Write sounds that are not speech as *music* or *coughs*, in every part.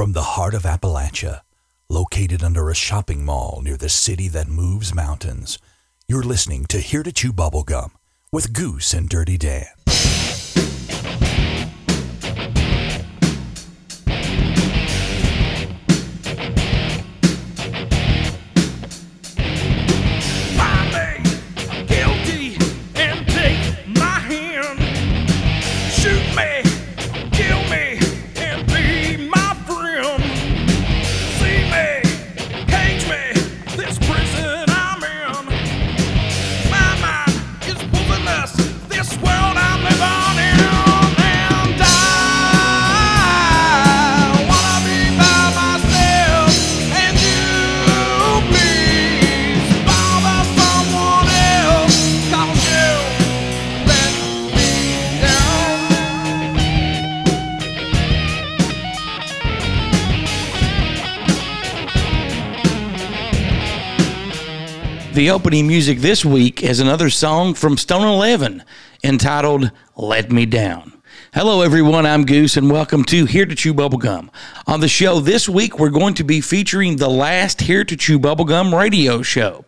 From the heart of Appalachia, located under a shopping mall near the city that moves mountains, you're listening to Here to Chew Bubblegum with Goose and Dirty Dan. Opening music this week is another song from Stone Eleven entitled Let Me Down. Hello, everyone. I'm Goose, and welcome to Here to Chew Bubblegum. On the show this week, we're going to be featuring the last Here to Chew Bubblegum radio show.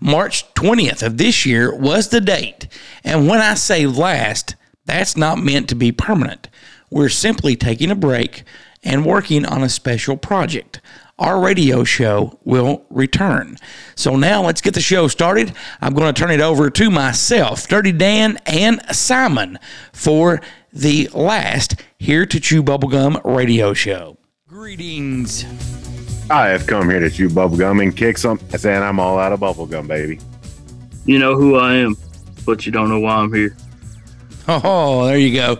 March 20th of this year was the date. And when I say last, that's not meant to be permanent. We're simply taking a break and working on a special project our radio show will return. So now let's get the show started. I'm going to turn it over to myself, Dirty Dan, and Simon for the last Here to Chew Bubblegum radio show. Greetings. I have come here to chew bubblegum and kick some ass, and I'm all out of bubblegum, baby. You know who I am, but you don't know why I'm here. Oh, there you go.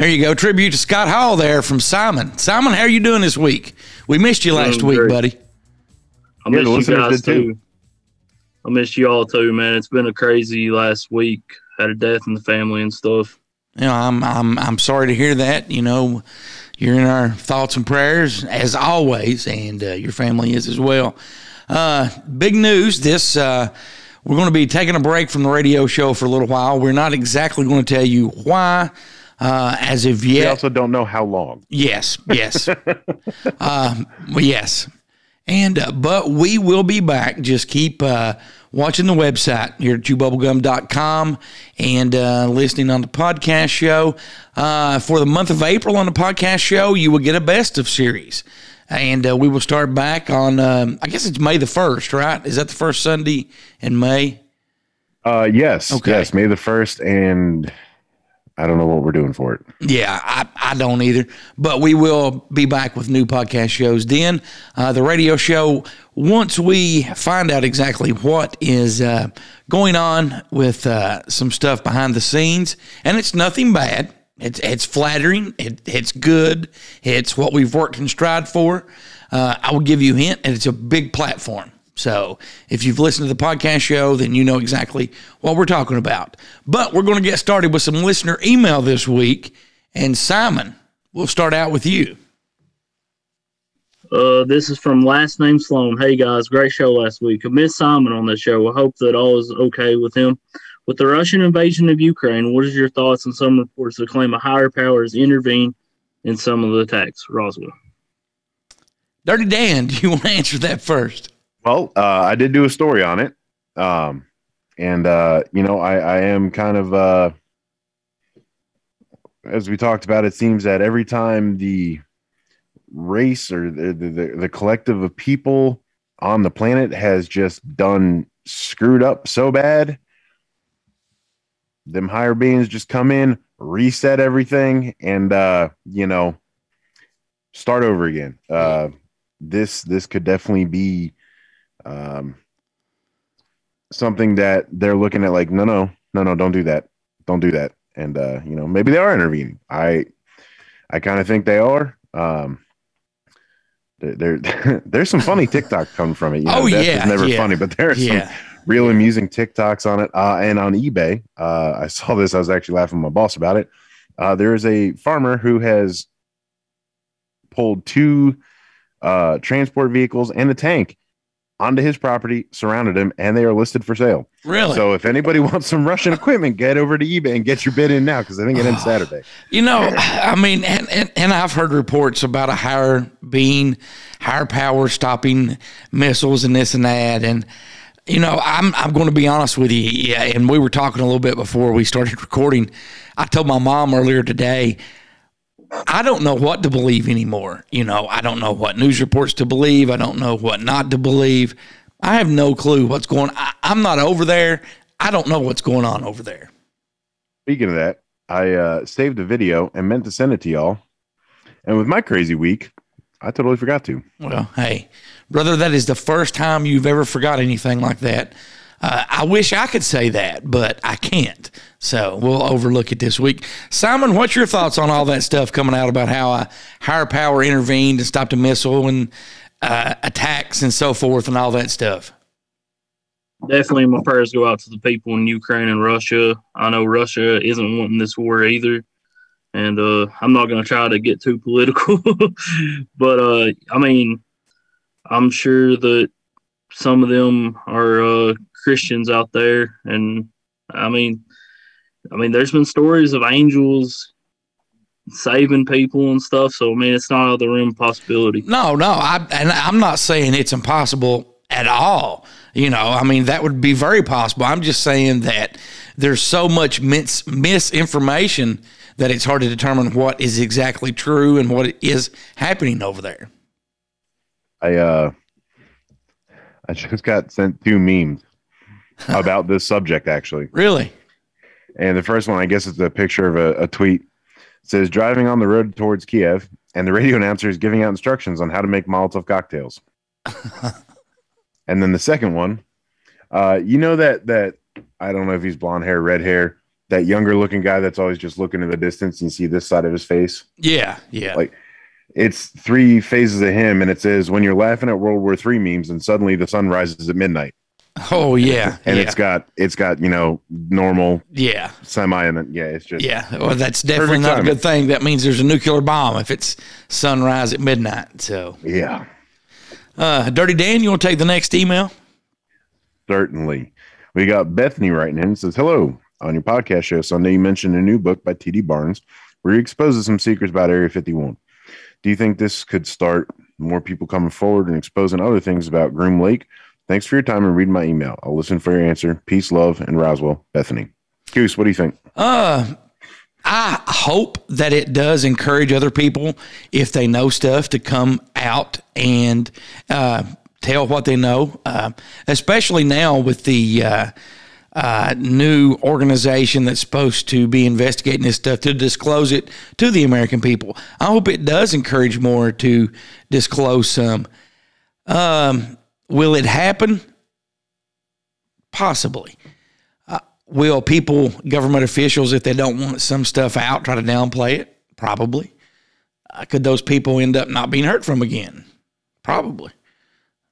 There you go. Tribute to Scott Hall there from Simon. Simon, how are you doing this week? We missed you last week, buddy. I Yeah, the miss you guys too. too. I miss you all too, man. It's been a crazy last week. Had a death in the family and stuff. You know, I'm I'm I'm sorry to hear that. You know, you're in our thoughts and prayers as always, and uh, your family is as well. Uh, big news! This uh, we're going to be taking a break from the radio show for a little while. We're not exactly going to tell you why. Uh, as of yet. We also don't know how long. Yes, yes, *laughs* um, yes, and uh, but we will be back. Just keep uh, watching the website here at chewbubblegum.com and uh, listening on the podcast show. Uh, for the month of April on the podcast show, you will get a best of series, and uh, we will start back on. Um, I guess it's May the first, right? Is that the first Sunday in May? Uh, yes, Okay. yes, May the first, and I don't know what we're doing for it. Yeah, I, I don't either. But we will be back with new podcast shows. Then uh, the radio show, once we find out exactly what is uh, going on with uh, some stuff behind the scenes, and it's nothing bad. It's, it's flattering. It, it's good. It's what we've worked and strived for. Uh, I will give you a hint, and it's a big platform. So if you've listened to the podcast show, then you know exactly what we're talking about. But we're going to get started with some listener email this week. And Simon, we'll start out with you. Uh, this is from last name Sloan. Hey guys, great show last week. I missed Simon on the show. I hope that all is okay with him. With the Russian invasion of Ukraine, what is your thoughts on some reports that claim a higher power has intervened in some of the attacks? Roswell. Dirty Dan, *laughs* do you want to answer that first? Well, uh, I did do a story on it, um, and uh, you know, I, I am kind of uh, as we talked about. It seems that every time the race or the the, the, collective of people on the planet has just done screwed up so bad, them higher beings just come in, reset everything, and uh, you know, start over again. Uh, this this could definitely be um, something that they're looking at like no no no no don't do that. Don't do that. And uh you know maybe they are intervening. I i kind of think they are. Um there, there *laughs* there's some funny tiktok coming from it. You know, Oh, death yeah, is never yeah. funny but there's some Yeah. real amusing tiktoks on it. Uh and on ebay uh i saw this. I was actually laughing my boss about it. Uh there is a farmer who has pulled two uh transport vehicles and a tank onto his property, surrounded him, and they are listed for sale. Really? So if anybody *laughs* wants some Russian equipment, get over to eBay and get your bid in now because I think it ends *sighs* Saturday. You know, I mean, and, and, and I've heard reports about a higher being, higher power stopping missiles and this and that. And, you know, I'm, I'm going to be honest with you. Yeah. And we were talking a little bit before we started recording. I told my mom earlier today, I don't know what to believe anymore. You know, I don't know what news reports to believe. I don't know what not to believe. I have no clue what's going I, I'm not over there. I don't know what's going on over there. Speaking of that, I uh, saved a video and meant to send it to y'all. And with my crazy week, I totally forgot to. Well, hey, brother, that is the first time you've ever forgot anything like that. Uh, I wish I could say that, but I can't. So we'll overlook it this week. Simon, what's your thoughts on all that stuff coming out about how a higher power intervened and stopped a missile and uh, attacks and so forth and all that stuff? Definitely, my prayers go out to the people in Ukraine and Russia. I know Russia isn't wanting this war either, and uh, I'm not going to try to get too political, *laughs* but uh, I mean, I'm sure that some of them are uh, Christians out there, and I mean, I mean, there's been stories of angels saving people and stuff. So I mean, it's not out of the realm of possibility. No, no, I and I'm not saying it's impossible at all. You know, I mean that would be very possible. I'm just saying that there's so much mis- misinformation that it's hard to determine what is exactly true and what is happening over there. I uh, I just got sent two memes about this subject actually. Really? And the first one, I guess, is a picture of a, a tweet. It says driving on the road towards Kiev, and the radio *laughs* announcer is giving out instructions on how to make Molotov cocktails. *laughs* and then the second one, uh, you know that that I don't know if he's blonde hair, red hair, that younger looking guy that's always just looking in the distance and you see this side of his face. Yeah, yeah. Like it's three phases of him, and it says when you're laughing at World War Three memes, and suddenly the sun rises at midnight, *laughs* oh yeah, and yeah, it's got it's got you know normal yeah, semi, and then yeah, it's just yeah. Well, that's definitely not a good thing. That means there's a nuclear bomb if it's sunrise at midnight. So, yeah. uh, Dirty Dan, you want to take the next email? Certainly. We got Bethany writing in says, Hello. On your podcast show Sunday, you mentioned a new book by T.D. Barnes where he exposes some secrets about Area 51. Do you think this could start more people coming forward and exposing other things about Groom Lake? Thanks for your time and read my email. I'll listen for your answer. Peace, love, and Roswell, Bethany. Goose, what do you think? Uh, I hope that it does encourage other people if they know stuff to come out and uh, tell what they know, uh, especially now with the uh, uh, new organization that's supposed to be investigating this stuff to disclose it to the American people. I hope it does encourage more to disclose some. Um, will it happen? Possibly will people, government officials, if they don't want some stuff out, try to downplay it? Probably. Uh, could those people end up not being heard from again? Probably.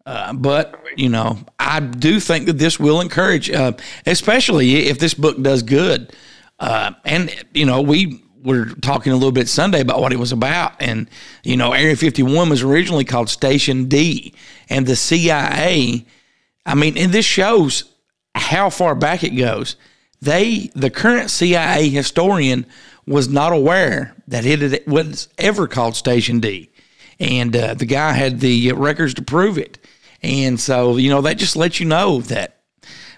Uh, but you know, I do think that this will encourage, uh, especially if this book does good. Uh, and you know, we were talking a little bit Sunday about what it was about, and you know, Area 51 was originally called Station D, and the CIA. I mean, and this shows how far back it goes. They, the current CIA historian, was not aware that it was ever called Station D, and uh, the guy had the records to prove it. And so, you know, that just lets you know that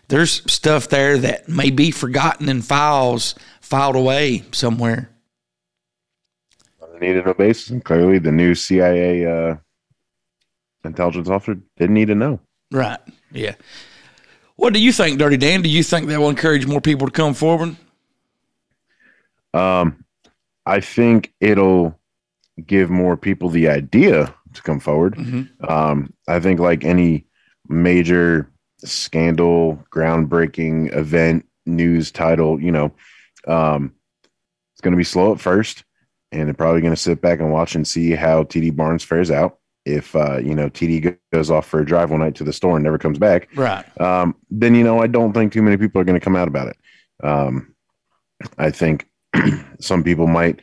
there's stuff there that may be forgotten in files filed away somewhere. Needed no basis, and clearly the new CIA uh, intelligence officer didn't need to know. Right. Yeah. What do you think, Dirty Dan? Do you think that will encourage more people to come forward? Um, I think it'll give more people the idea to come forward. Mhm. Um, I think like any major scandal, groundbreaking event, news title, you know, um, it's going to be slow at first, and they're probably going to sit back and watch and see how TD Barnes fares out. If uh, you know TD goes off for a drive one night to the store and never comes back, Right. um, then you know I don't think too many people are going to come out about it. Um, I think *clears throat* some people might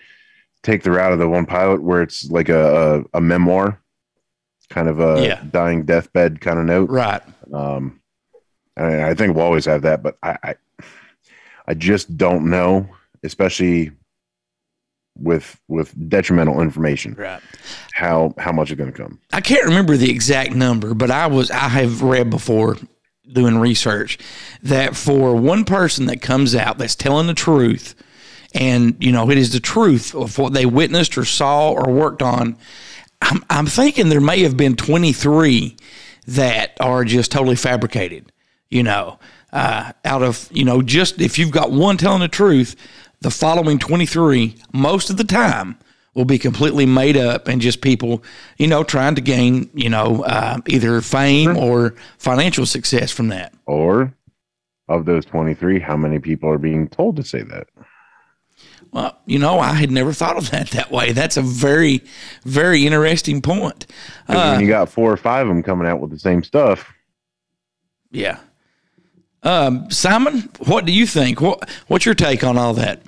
take the route of the one pilot where it's like a, a, a memoir kind of a Yeah. dying deathbed kind of note. Right. Um, I, I think we'll always have that, but I, I, I just don't know, especially with with detrimental information, Right. how how much is going to come. I can't remember the exact number, but I was I have read before doing research that for one person that comes out that's telling the truth and you know it is the truth of what they witnessed or saw or worked on I'm, I'm thinking there may have been 23 that are just totally fabricated you know uh, out of you know just if you've got one telling the truth the following 23 most of the time will be completely made up and just people, you know, trying to gain, you know, uh, either fame or financial success from that. Or of those twenty three, how many people are being told to say that? Well, you know, I had never thought of that that way. That's a very, very interesting point. Uh, when you got four or five of them coming out with the same stuff, yeah. Um, Simon, what do you think? What What's your take on all that?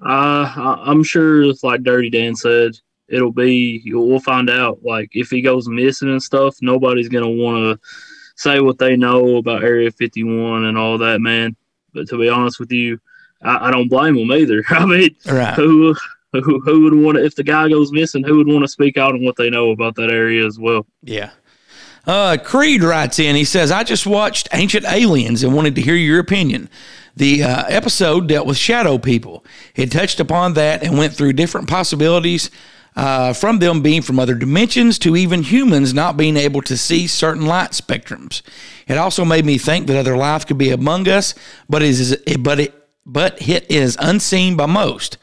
Uh, I'm sure, like Dirty Dan said, it'll be. We'll find out. Like if he goes missing and stuff, nobody's gonna want to say what they know about Area 51 and all that, man. But to be honest with you, I, I don't blame them either. *laughs* I mean, Right. who who who would want to if the guy goes missing? Who would want to speak out on what they know about that area as well? Yeah. Uh, Creed writes in. He says, "I just watched Ancient Aliens and wanted to hear your opinion. The uh, episode dealt with shadow people. It touched upon that and went through different possibilities." Uh, from them being from other dimensions to even humans not being able to see certain light spectrums. It also made me think that other life could be among us, but is but it but it is unseen by most.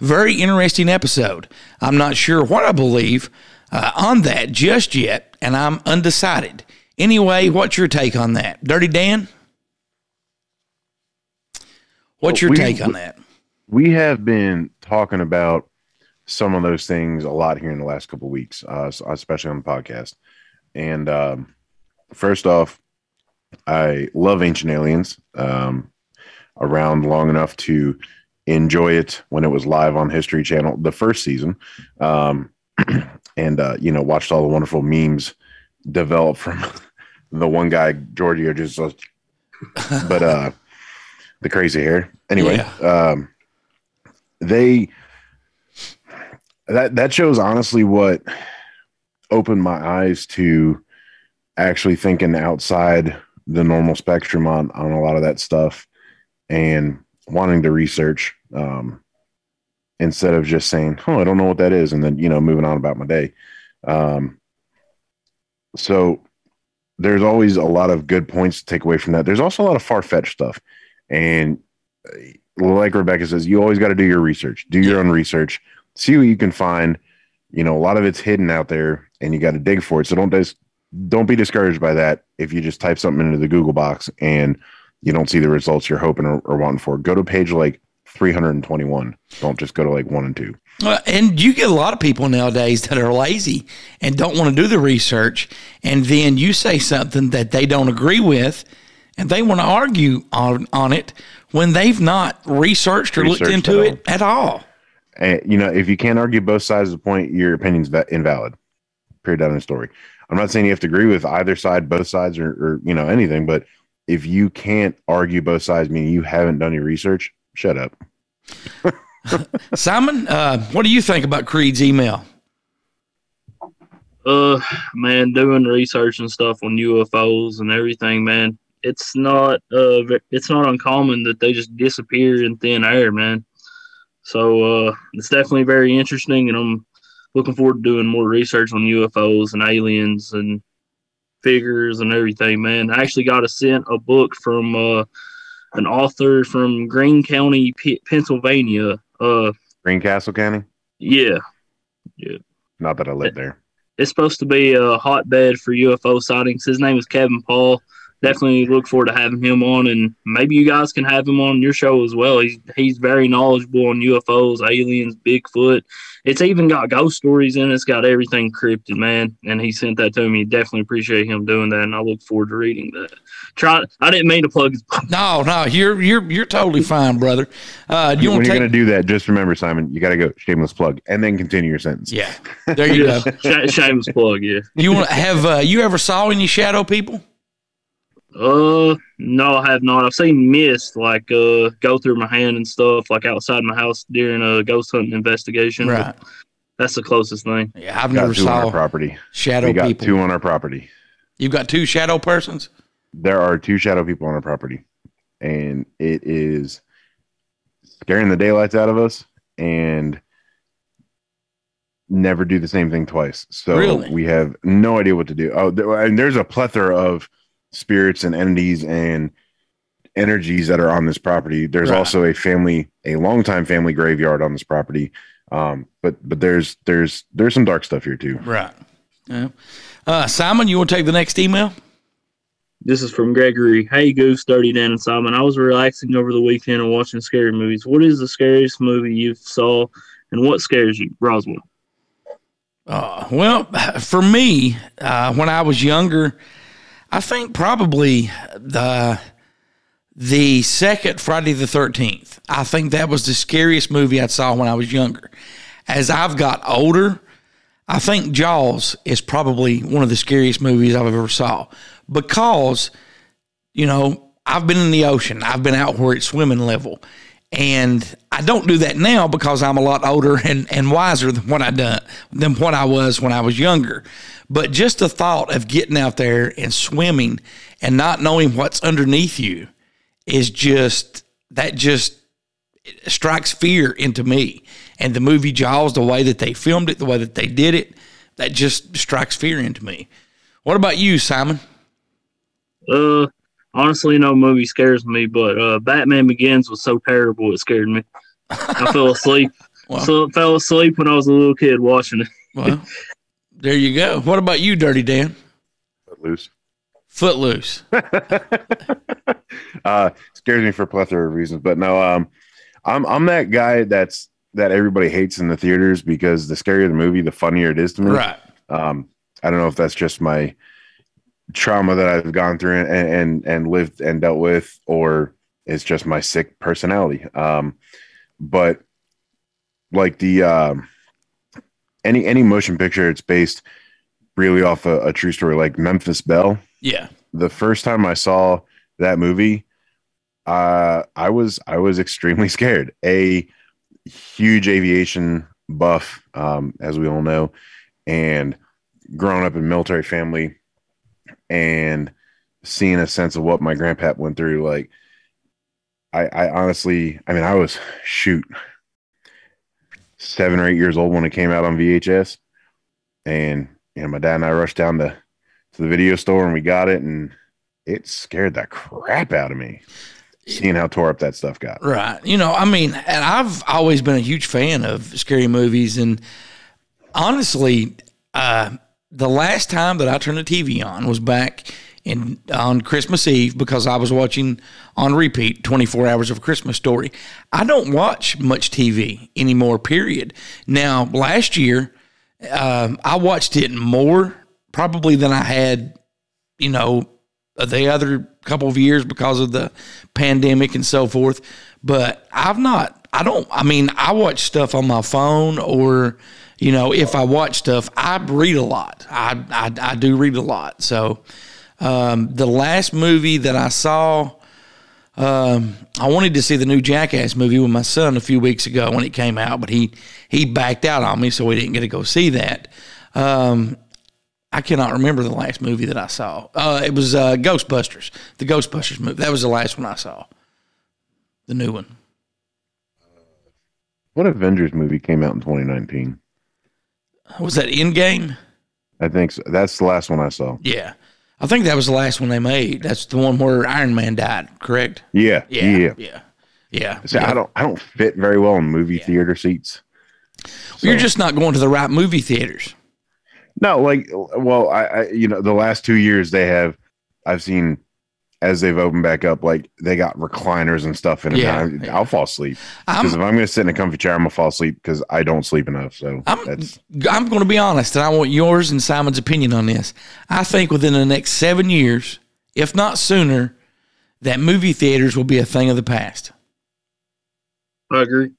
Very interesting episode. I'm not sure what I believe uh, on that just yet, and I'm undecided. Anyway, what's your take on that? Dirty Dan? What's your We- take on that? we have been talking about some of those things a lot here in the last couple of weeks, uh, especially on the podcast. And um, first off, I love Ancient Aliens. Um, around long enough to enjoy it when it was live on History Channel, the first season, um, *clears throat* and uh, you know watched all the wonderful memes develop from *laughs* the one guy Giorgio just, uh, but uh, *laughs* the crazy hair. Anyway, um, they that that shows honestly what opened my eyes to actually thinking outside the normal spectrum on on a lot of that stuff and wanting to research. Um instead of just saying oh i don't know what that is and then you know moving on about my day. Um so there's always a lot of good points to take away from that. There's also a lot of far-fetched stuff. And uh, like rebecca says you always got to do your research. Do your own research. See what you can find. You know a lot of it's hidden out there and you got to dig for it. So don't dis- don't be discouraged by that if you just type something into the google box and you don't see the results you're hoping or, or wanting for. Go to a page like 321 don't just go to like one and two. And you get a lot of people nowadays that are lazy and don't want to do the research, and then you say something that they don't agree with, and they want to argue on on it when they've not researched or looked into it at all. and you know if you can't argue both sides of the point your opinion's invalid. Period down the story. I'm not saying you have to agree with either side both sides or, or you know anything but if you can't argue both sides meaning you haven't done your research shut up *laughs* Simon, uh, what do you think about Creed's email? Uh, man, doing research and stuff on UFOs and everything, man. It's not uh, it's not uncommon that they just disappear in thin air, man. So uh, it's definitely very interesting, and I'm looking forward to doing more research on UFOs and aliens and figures and everything, man. I actually got a sent a book from uh, an author from Greene County, P- Pennsylvania. Uh, greencastle county yeah, yeah. not that i live there it's supposed to be a hotbed for UFO sightings. His name is Kevin Paul. definitely look forward to having him on, and maybe you guys can have him on your show as well. He's he's very knowledgeable on UFOs, aliens, Bigfoot. It's even got ghost stories in it. It's got everything cryptid, man. And he sent that to me. Definitely appreciate him doing that, and I look forward to reading that. Try. I didn't mean to plug his book. *laughs* No, no, you're you're you're totally fine, brother. Uh, you when you're to gonna do that, just remember, Simon, you got to go shameless plug and then continue your sentence. Yeah, there you go. Sh- shameless plug, yeah. You want to have? Uh, you ever saw any shadow people? Uh, no, I have not. I've seen mist like uh go through my hand and stuff like outside my house during a ghost hunting investigation. Right. That's the closest thing. Yeah, I've Got never two on our saw property. shadow we got people. two on our property. You've got two shadow persons. There are two shadow people on our property, and it is scaring the daylights out of us and never do the same thing twice. So Really? we have no idea what to do. Oh, there, and there's a plethora of spirits and entities and energies that are on this property. There's Right. also a family, a longtime family graveyard on this property. Um, but but there's there's there's some dark stuff here too. Right. Yeah. Uh, Simon, you want to take the next email? This is from Gregory. Hey, Goose, Dirty Dan, and Simon. I was relaxing over the weekend and watching scary movies. What is the scariest movie you saw, and what scares you, Roswell? Uh, well, for me, uh, when I was younger, I think probably the the second Friday the Thirteenth. I think that was the scariest movie I saw when I was younger. As I've got older, I think Jaws is probably one of the scariest movies I've ever saw because, you know, I've been in the ocean. I've been out where it's swimming level. And I don't do that now because I'm a lot older *laughs* and, and wiser than what I done than what I was when I was younger. But just the thought of getting out there and swimming and not knowing what's underneath you is just that just strikes fear into me. And the movie Jaws, the way that they filmed it, the way that they did it, that just strikes fear into me. What about you, Simon? Uh, honestly, no movie scares me, but uh, Batman Begins was so terrible it scared me. I fell asleep. *laughs* Well- so fell asleep when I was a little kid watching it. Well, *laughs* there you go. What about you, Dirty Dan? Foot loose. Footloose. *laughs* uh scares me for a plethora of reasons but no um i'm i'm that guy that's that everybody hates in the theaters because the scarier the movie the funnier it is to me Right. um i don't know if that's just my trauma that i've gone through and and and lived and dealt with or it's just my sick personality um but like the um any any motion picture it's based really off a, a true story like memphis belle Yeah. the first time I saw that movie, uh, I was I was extremely *laughs* scared. A huge aviation buff, um, as we all know, and growing up in military family, and seeing a sense of what my grandpa went through. Like, I, I honestly, I mean, I was shoot seven or eight years old when it came out on VHS, and you know, my dad and I rushed down to to the video store and we got it and it scared the crap out of me seeing how tore up that stuff got. Right. You know, I mean, and I've always been a huge fan of scary movies. And honestly, uh, the last time that I turned the TV on was back in on Christmas Eve because I was watching on repeat 24 hours of Christmas story. I don't watch much TV anymore, period. Now, last year, um, I watched it more probably than I had, you know, the other couple of years because of the pandemic and so forth. But I've not, I don't, I mean, I watch stuff on my phone or, you know, if I watch stuff, I read a lot. I, I, I do read a lot. So um, the last movie that I saw, um, I wanted to see the new Jackass movie with my son a few weeks ago when it came out, but he he backed out on me, so we didn't get to go see that. Um, I cannot remember the last movie that I saw. Uh, it was uh, Ghostbusters, the Ghostbusters movie. That was the last one I saw. The new one. What Avengers movie came out in 2019? Was that Endgame? I think so. that's the last one I saw. Yeah, I think that was the last one they made. That's the one where Iron Man died. Correct? Yeah, Yeah, yeah. yeah, yeah. See, yeah. I don't I don't fit very well in movie theater seats. You're just not going to the right movie theaters. No, like well, I, I you know the last two years they have I've seen as they've opened back up, like they got recliners and stuff in it. Yeah, now, yeah. I'll fall asleep I'm, because if I'm going to sit in a comfy chair, I'm gonna fall asleep because I don't sleep enough. So I'm, that's I'm going to be honest, and I want yours and Simon's opinion on this. I think within the next seven years, if not sooner, that movie theaters will be a thing of the past. I agree.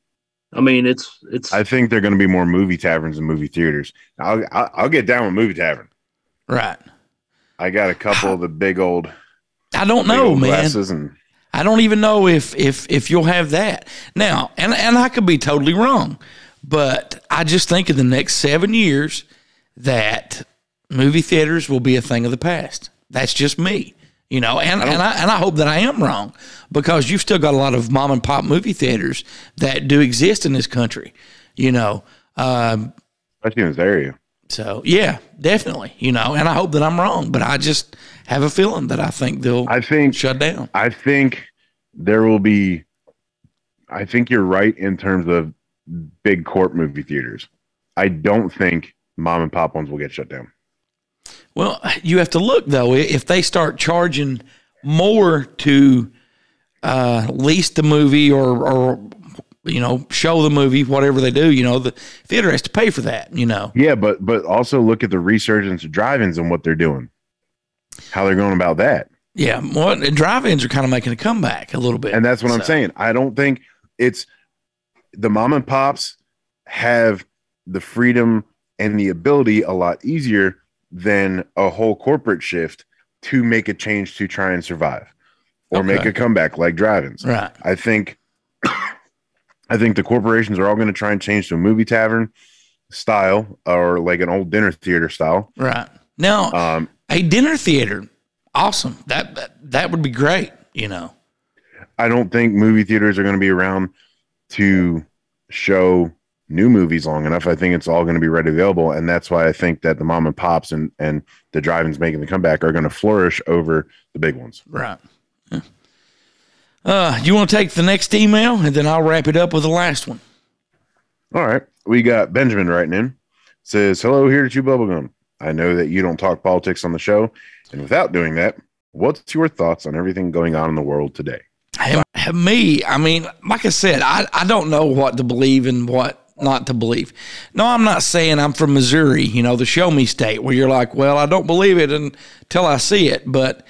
I mean, it's it's I think they're going to be more movie taverns than movie theaters. I'll, I'll I'll get down with movie tavern. Right. I got a couple of the big old, I don't know, man. and I don't even know if if if you'll have that now, and and I could be totally wrong, but I just think in the next seven years that movie theaters will be a thing of the past. That's just me, you know, and and I and I hope that I am wrong because you've still got a lot of mom and pop movie theaters that do exist in this country, you know. Um, especially in this area. so yeah, definitely, you know, and I hope that I'm wrong, but I just have a feeling that I think they'll I think shut down. I think there will be. I think you're right in terms of big court movie theaters. I don't think mom and pop ones will get shut down. Well, you have to look though. If they start charging more to uh, lease the movie or, or you know show the movie, whatever they do, you know the theater has to pay for that. You know, Yeah, but but also look at the resurgence of drive-ins and what they're doing. How they're going about that. yeah. Well, drive-ins are kind of making a comeback a little bit, And that's what I'm saying. I don't think it's the mom and pops have the freedom and the ability a lot easier than a whole corporate shift to make a change to try and survive or make a comeback like drive-ins. Right. I think *coughs* I think the corporations are all going to try and change to a movie tavern style or like an old dinner theater style. Right. Now, Um, a dinner theater, awesome. That, that that would be great. You know. I don't think movie theaters are going to be around to show new movies long enough. I think it's all going to be ready available, and that's why I think that the mom and pops and and the drive-ins making the comeback are going to flourish over the big ones. Right. Yeah. Uh, you want to take the next email and then I'll wrap it up with the last one. All right, we got Benjamin writing in. Says hello here to Chew Bubblegum. I know that you don't talk politics on the show, and without doing that, what's your thoughts on everything going on in the world today? Have me, I mean, like I said, I, I don't know what to believe and what not to believe. No, I'm not saying I'm from Missouri, you know, the show me state where you're like, well, I don't believe it until I see it. But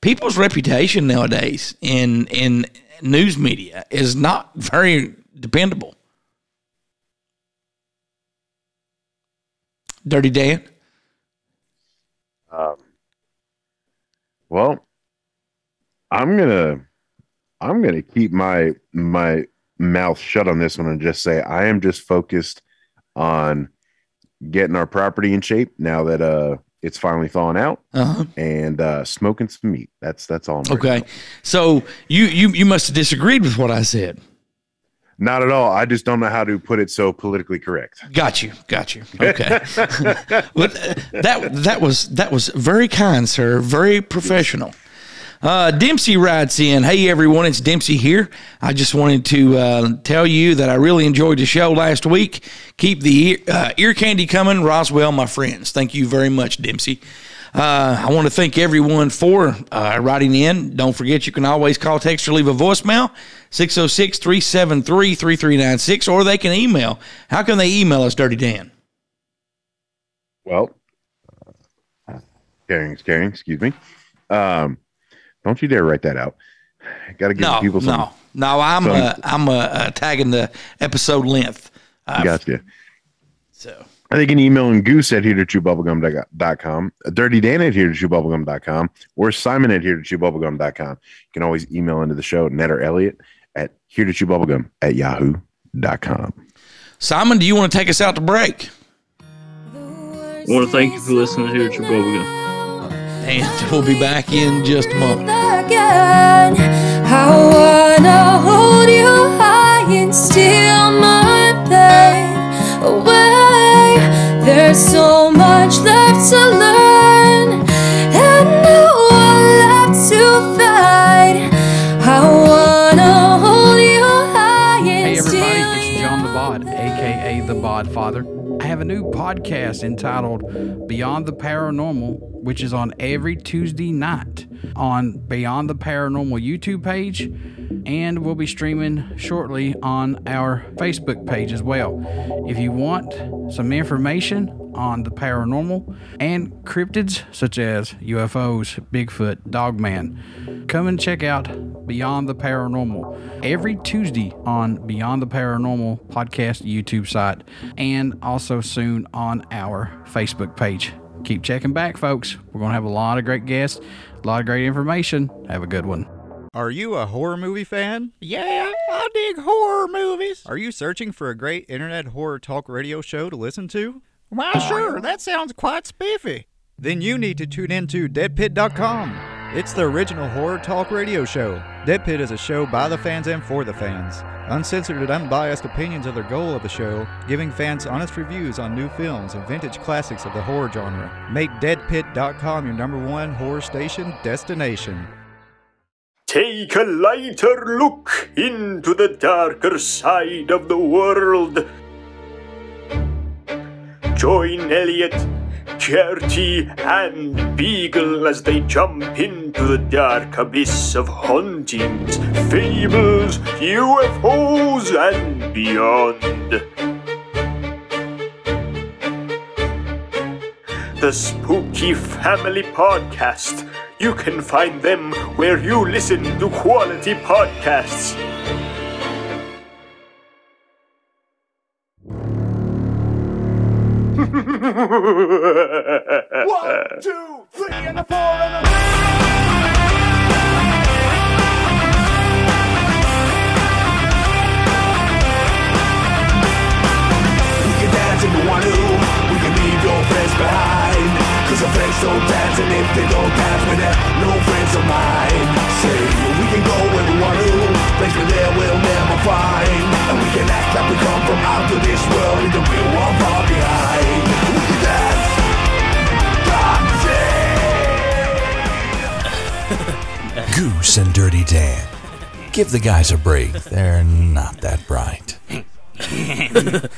people's reputation nowadays in in news media is not very dependable. Dirty Dan. Well, I'm gonna I'm gonna keep my my mouth shut on this one and just say I am just focused on getting our property in shape now that uh it's finally thawing out Uh-huh. and uh smoking some meat. That's that's all I'm Okay. So you you you must have disagreed with what I said. Not at all. I just don't know how to put it so politically correct. Got you. Got you. Okay. *laughs* but that that was that was very kind, sir. Very professional. Uh, Dempsey writes in, "Hey everyone, it's Dempsey here. I just wanted to uh, tell you that I really enjoyed the show last week. Keep the ear, uh, ear candy coming, Roswell, my friends. Thank you very much, Dempsey. Uh, I want to thank everyone for uh, writing in. Don't forget, you can always call, text, or leave a voicemail 606 373 3396, or they can email. How can they email us, Dirty Dan? Well, caring, caring. Excuse me. Um, don't you dare write that out. Got to give No, people some. no, no. I'm some- uh, I'm uh, uh, tagging the episode length. Uh, Gotcha. So I think an email and goose at here to chewbubblegum.com, dirty Dan at here to chewbubblegum.com, or Simon at here to chewbubblegum.com. You can always email into the show, Ned or Elliot here to chewbubblegum at yahoo.com. Simon, do you want to take us out to break? I want to thank you for listening to Here at Your Bubblegum. And we'll be back in just a moment. again. I wanna hold you high and steal my pain away. There's so much left to learn aka the Bod Father. I have a new podcast entitled Beyond the Paranormal, which is on every Tuesday night. on Beyond the Paranormal YouTube page, and we'll be streaming shortly on our Facebook page as well. If you want some information on the paranormal and cryptids such as UFOs, Bigfoot, Dogman, come and check out Beyond the Paranormal every Tuesday on Beyond the Paranormal podcast YouTube site and also soon on our Facebook page. Keep checking back, folks. We're going to have a lot of great guests, a lot of great information. Have a good one. Are you a horror movie fan? Yeah, I dig horror movies. Are you searching for a great internet horror talk radio show to listen to? Why, sure, that sounds quite spiffy. Then you need to tune into deadpit.com. It's the original horror talk radio show. Dead Pit is a show by the fans and for the fans. Uncensored and unbiased opinions are the goal of the show, giving fans honest reviews on new films and vintage classics of the horror genre. Make deadpit.com your number one horror station destination. Take a lighter look into the darker side of the world. Join Elliot, Gertie, and Beagle as they jump into the dark abyss of hauntings, fables, UFOs, and beyond. The Spooky Family Podcast. You can find them where you listen to quality podcasts. *laughs* One, two, three, and a four, and a We can dance if we want to. We can leave your friends behind. Cause our friends don't dance, and if they don't dance, then they're no friends of mine. Say, we can go where we want to. Place we're there we'll never find. And we can act like we come from out of this world, and the real one far behind. We can dance. dancing. *laughs* Goose and Dirty Dan. Give the guys a break. They're not that bright. *laughs*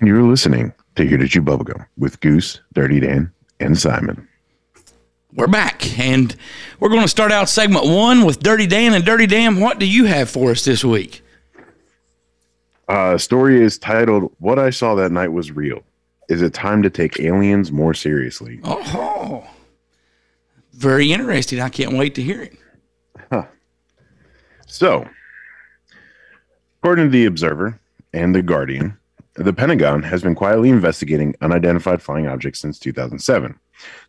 You're listening to Here to Chew Bubblegum with Goose, Dirty Dan, and Simon. We're back, and we're going to start out segment one with Dirty Dan. And Dirty Dan, what do you have for us this week? Uh, story is titled "What I Saw That Night Was Real." Is it time to take aliens more seriously? Oh, very interesting. I can't wait to hear it. huh. So, according to the Observer and the Guardian, the Pentagon has been quietly investigating unidentified flying objects since 2007.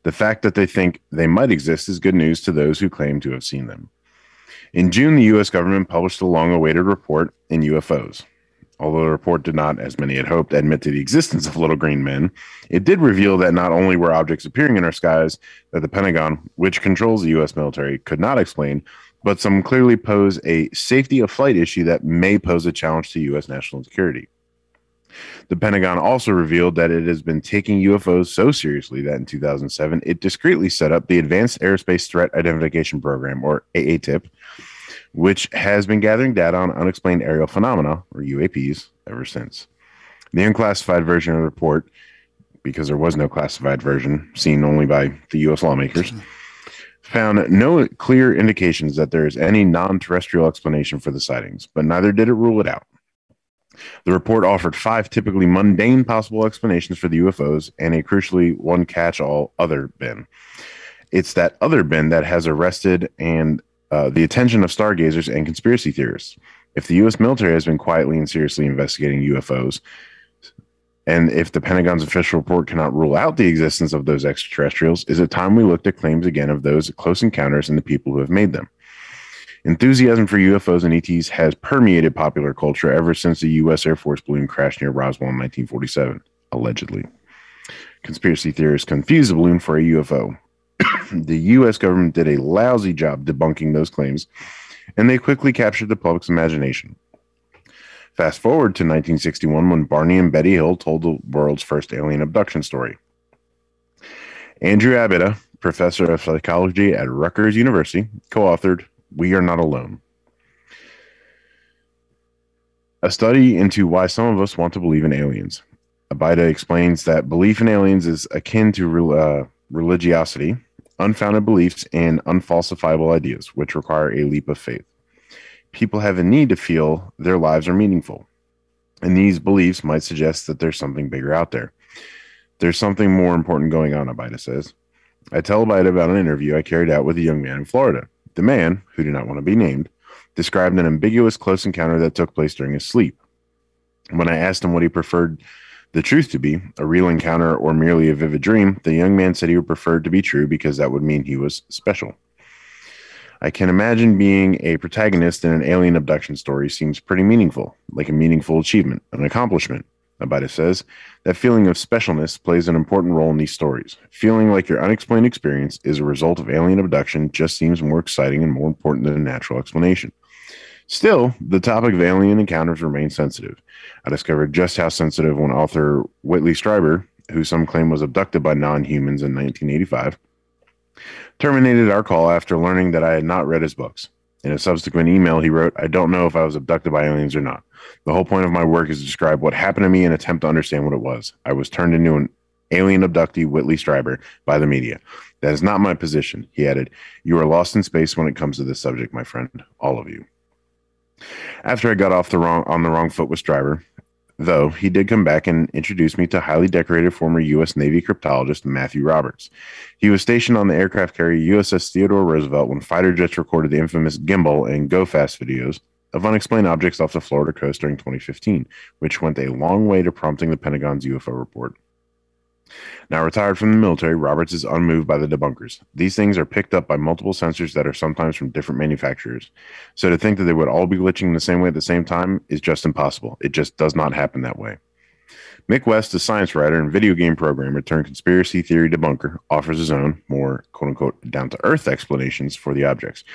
The fact that they think they might exist is good news to those who claim to have seen them. In June, the U.S. government published a long awaited report in UFOs. Although the report did not, as many had hoped, admit to the existence of little green men, it did reveal that not only were objects appearing in our skies that the Pentagon, which controls the U.S. military, could not explain, but some clearly pose a safety of flight issue that may pose a challenge to U.S. national security. The Pentagon also revealed that it has been taking UFOs so seriously that in 2007 it discreetly set up the Advanced Aerospace Threat Identification Program, or AATIP, which has been gathering data on unexplained aerial phenomena, or UAPs, ever since. The unclassified version of the report, because there was no classified version seen only by the U.S. lawmakers, found no clear indications that there is any non terrestrial explanation for the sightings, but neither did it rule it out. The report offered five typically mundane possible explanations for the UFOs and a crucially one catch all other bin. It's that other bin that has arrested and uh, the attention of stargazers and conspiracy theorists. If the U.S. military has been quietly and seriously investigating UFOs, and if the Pentagon's official report cannot rule out the existence of those extraterrestrials, is it time we looked at claims again of those close encounters and the people who have made them? Enthusiasm for UFOs and ETs has permeated popular culture ever since the U.S. Air Force balloon crashed near Roswell in 1947, allegedly. Conspiracy theorists confused the balloon for a UFO. *coughs* the U.S. government did a lousy job debunking those claims, and they quickly captured the public's imagination. Fast forward to 1961 when Barney and Betty Hill told the world's first alien abduction story. Andrew Abeyta, professor of psychology at Rutgers University, co authored We Are Not Alone. A study into why some of us want to believe in aliens. Abeyta explains that belief in aliens is akin to uh, religiosity, unfounded beliefs, and unfalsifiable ideas, which require a leap of faith. People have a need to feel their lives are meaningful, and these beliefs might suggest that there's something bigger out there. There's something more important going on, Abeyta says. I tell Abeyta about an interview I carried out with a young man in Florida. The man, who did not want to be named, described an ambiguous close encounter that took place during his sleep. When I asked him what he preferred the truth to be, a real encounter or merely a vivid dream, the young man said he would prefer to be true because that would mean he was special. I can imagine being a protagonist in an alien abduction story seems pretty meaningful, like a meaningful achievement, an accomplishment. Abeyta says that feeling of specialness plays an important role in these stories. Feeling like your unexplained experience is a result of alien abduction just seems more exciting and more important than a natural explanation. Still, the topic of alien encounters remains sensitive. I discovered just how sensitive when author Whitley Strieber, who some claim was abducted by non humans in 1985, terminated our call after learning that I had not read his books. In a subsequent email, he wrote, I don't know if I was abducted by aliens or not. The whole point of my work is to describe what happened to me and attempt to understand what it was. I was turned into an alien abductee, Whitley Strieber, by the media. That is not my position. He added, You are lost in space when it comes to this subject, my friend. All of you. After I got off the wrong on the wrong foot with Strieber, though he did come back and introduce me to highly decorated former U.S. Navy cryptologist Matthew Roberts. He was stationed on the aircraft carrier USS Theodore Roosevelt when fighter jets recorded the infamous gimbal and go fast videos of unexplained objects off the Florida coast during 2015, which went a long way to prompting the Pentagon's UFO report. Now retired from the military, Roberts is unmoved by the debunkers. These things are picked up by multiple sensors that are sometimes from different manufacturers. So to think that they would all be glitching the same way at the same time is just impossible. It just does not happen that way. Mick West, a science writer and video game programmer turned conspiracy theory debunker, offers his own, more quote unquote down to earth explanations for the objects,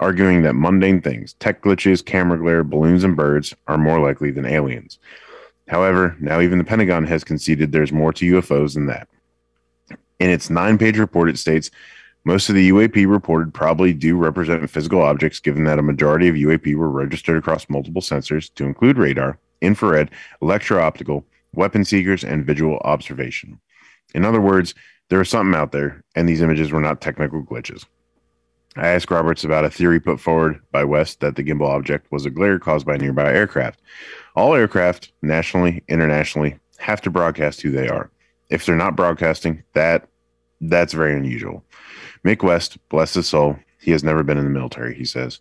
arguing that mundane things, tech glitches, camera glare, balloons, and birds, are more likely than aliens. However, now even the Pentagon has conceded there's more to UFOs than that. In its nine page report, it states most of the UAP reported probably do represent physical objects, given that a majority of UAP were registered across multiple sensors to include radar, infrared, electro optical, weapon seekers, and visual observation. In other words, there was something out there, and these images were not technical glitches. I asked Roberts about a theory put forward by West that the gimbal object was a glare caused by nearby aircraft. All aircraft, nationally, internationally, have to broadcast who they are. If they're not broadcasting, that that's very unusual. Mick West, bless his soul, he has never been in the military, he says.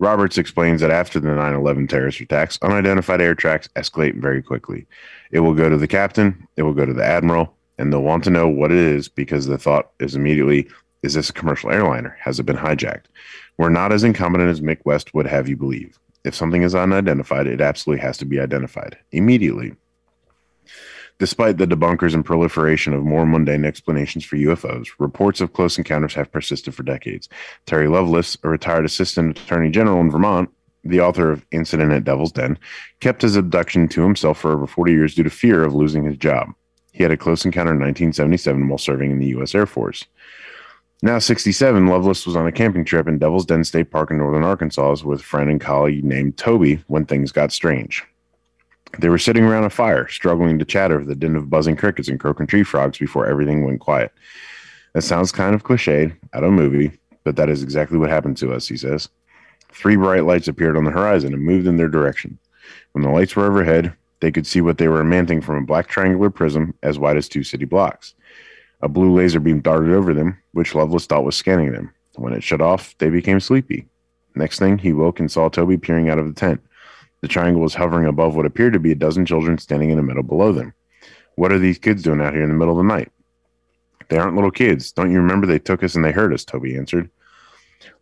Roberts explains that after the 9 11 terrorist attacks, unidentified air tracks escalate very quickly. It will go to the captain, it will go to the admiral, and they'll want to know what it is because the thought is immediately is this a commercial airliner? Has it been hijacked? We're not as incompetent as Mick West would have you believe. If something is unidentified, it absolutely has to be identified immediately. Despite the debunkers and proliferation of more mundane explanations for UFOs, reports of close encounters have persisted for decades. Terry Lovelace, a retired assistant attorney general in Vermont, the author of Incident at Devil's Den, kept his abduction to himself for over 40 years due to fear of losing his job. He had a close encounter in 1977 while serving in the U.S. Air Force. Now 67, Lovelace was on a camping trip in Devil's Den State Park in northern Arkansas with a friend and colleague named Toby when things got strange. They were sitting around a fire, struggling to chatter with the din of buzzing crickets and croaking tree frogs before everything went quiet. That sounds kind of cliched out of a movie, but that is exactly what happened to us, he says. Three bright lights appeared on the horizon and moved in their direction. When the lights were overhead, they could see what they were emanting from a black triangular prism as wide as two city blocks. A blue laser beam darted over them, which Lovelace thought was scanning them. When it shut off, they became sleepy. Next thing, he woke and saw Toby peering out of the tent. The triangle was hovering above what appeared to be a dozen children standing in the meadow below them. What are these kids doing out here in the middle of the night? They aren't little kids. Don't you remember they took us and they hurt us? Toby answered.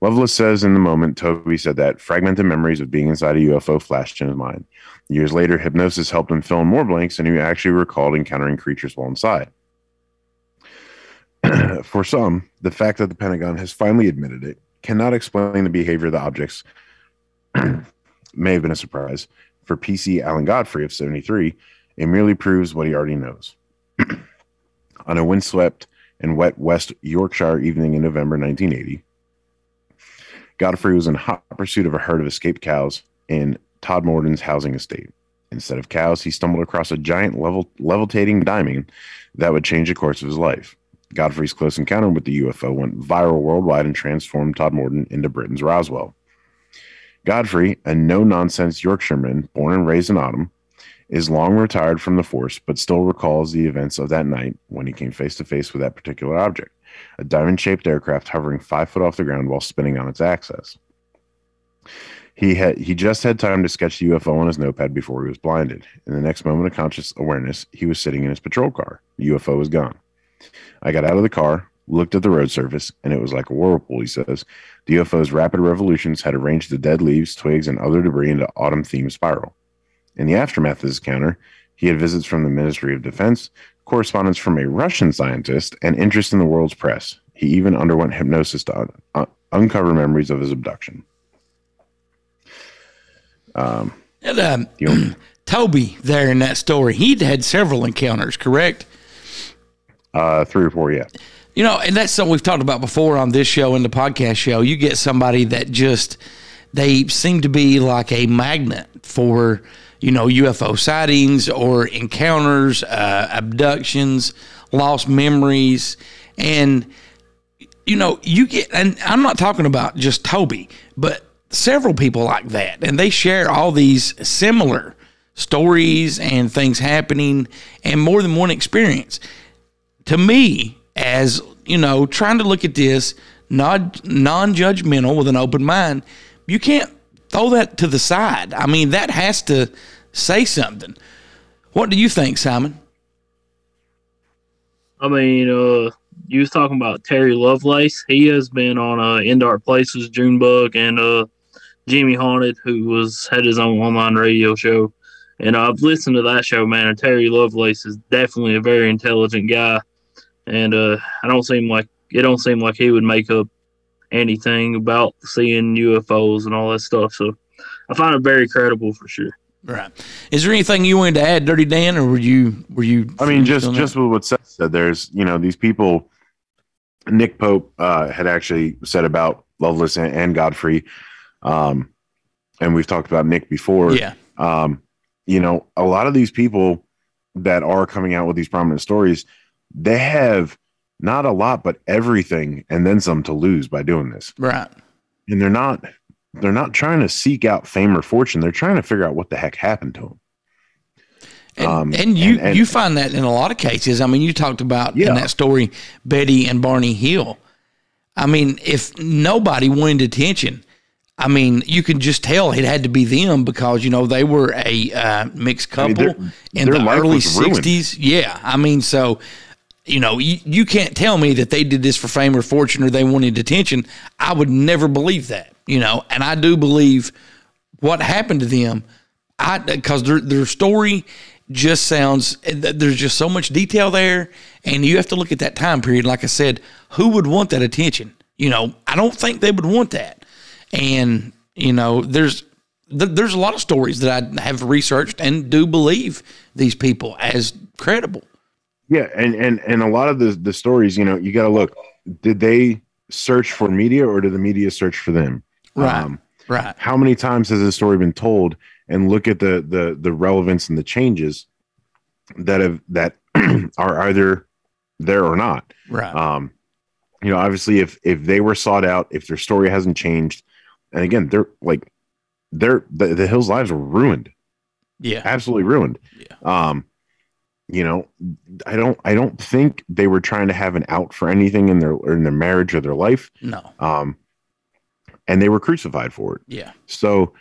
Lovelace says in the moment Toby said that fragmented memories of being inside a UFO flashed in his mind. Years later, hypnosis helped him fill in more blanks, and he actually recalled encountering creatures while inside. *clears throat* For some, the fact that the Pentagon has finally admitted it cannot explain the behavior of the objects. *clears throat* may have been a surprise. For PC Alan Godfrey of 73, it merely proves what he already knows. *clears throat* On a windswept and wet West Yorkshire evening in November 1980, Godfrey was in hot pursuit of a herd of escaped cows in Todmorden's housing estate. Instead of cows, he stumbled across a giant level, levitating diamond that would change the course of his life. Godfrey's close encounter with the UFO went viral worldwide and transformed Todmorden into Britain's Roswell. Godfrey, a no nonsense Yorkshireman born and raised in Autumn, is long retired from the force but still recalls the events of that night when he came face to face with that particular object a diamond shaped aircraft hovering five foot off the ground while spinning on its axis. He had he just had time to sketch the UFO on his notepad before he was blinded. In the next moment of conscious awareness, he was sitting in his patrol car. The UFO was gone. I got out of the car, looked at the road surface, and it was like a whirlpool, he says. The UFO's rapid revolutions had arranged the dead leaves, twigs, and other debris into autumn themed spiral. In the aftermath of this encounter, he had visits from the Ministry of Defense, correspondence from a Russian scientist, and interest in the world's press. He even underwent hypnosis to un- un- uncover memories of his abduction. Um, And, um, only- *clears throat* Toby there in that story, he'd had several encounters, correct? Uh, three or four, yeah. You know, and that's something we've talked about before on this show and the podcast show. You get somebody that just they seem to be like a magnet for you know UFO sightings or encounters, uh, abductions, lost memories, and you know you get. And I'm not talking about just Toby, but several people like that, and they share all these similar stories and things happening, and more than one experience to me as you know trying to look at this not non-judgmental with an open mind you can't throw that to the side i mean that has to say something what do you think simon I mean, uh, you was talking about Terry Lovelace. He has been on uh, In Dark Places, Junebug, and uh, Jimmy Haunted, who was had his own online radio show. And I've listened to that show, man. And Terry Lovelace is definitely a very intelligent guy. And uh, I don't seem like it don't seem like he would make up anything about seeing UFOs and all that stuff. So I find it very credible for sure. right is there anything you wanted to add dirty dan or were you were you I mean, just just with what Seth said, there's you know these people. Nick Pope uh, had actually said about Lovelace and, and Godfrey, um, and we've talked about Nick before. yeah Um, you know, a lot of these people that are coming out with these prominent stories, they have not a lot, but everything, and then some to lose by doing this. right And they're not they're not trying to seek out fame or fortune. They're trying to figure out what the heck happened to them. And, Um, and you and- and- you find that in a lot of cases. I mean, you talked about in that story Betty and Barney Hill. I mean, if nobody wanted attention, I mean, you can just tell it had to be them because you know they were a uh, mixed I couple mean, in their the early was ruined. '60s. Yeah, I mean, so you know, you, you can't tell me that they did this for fame or fortune or they wanted attention. I would never believe that. You know, and I do believe what happened to them. I because their their story just sounds there's just so much detail there, and you have to look at that time period. Like I said, who would want that attention? You know, I don't think they would want that. And you know, there's there's a lot of stories that I have researched and do believe these people as credible. Yeah, and and and a lot of the the stories, you know, you got to look. Did they search for media, or did the media search for them? Right. Um, Right. how many times has this story been told? And look at the the the relevance and the changes that have that *clears throat* are either there or not. Right. Um, you know, obviously, if if they were sought out, if their story hasn't changed, and again, they're like, they're the, the Hills' lives were ruined, yeah. absolutely ruined. Yeah. Um, you know, I don't, I don't think they were trying to have an out for anything in their or in their marriage or their life. No. Um, and they were crucified for it. Yeah. So,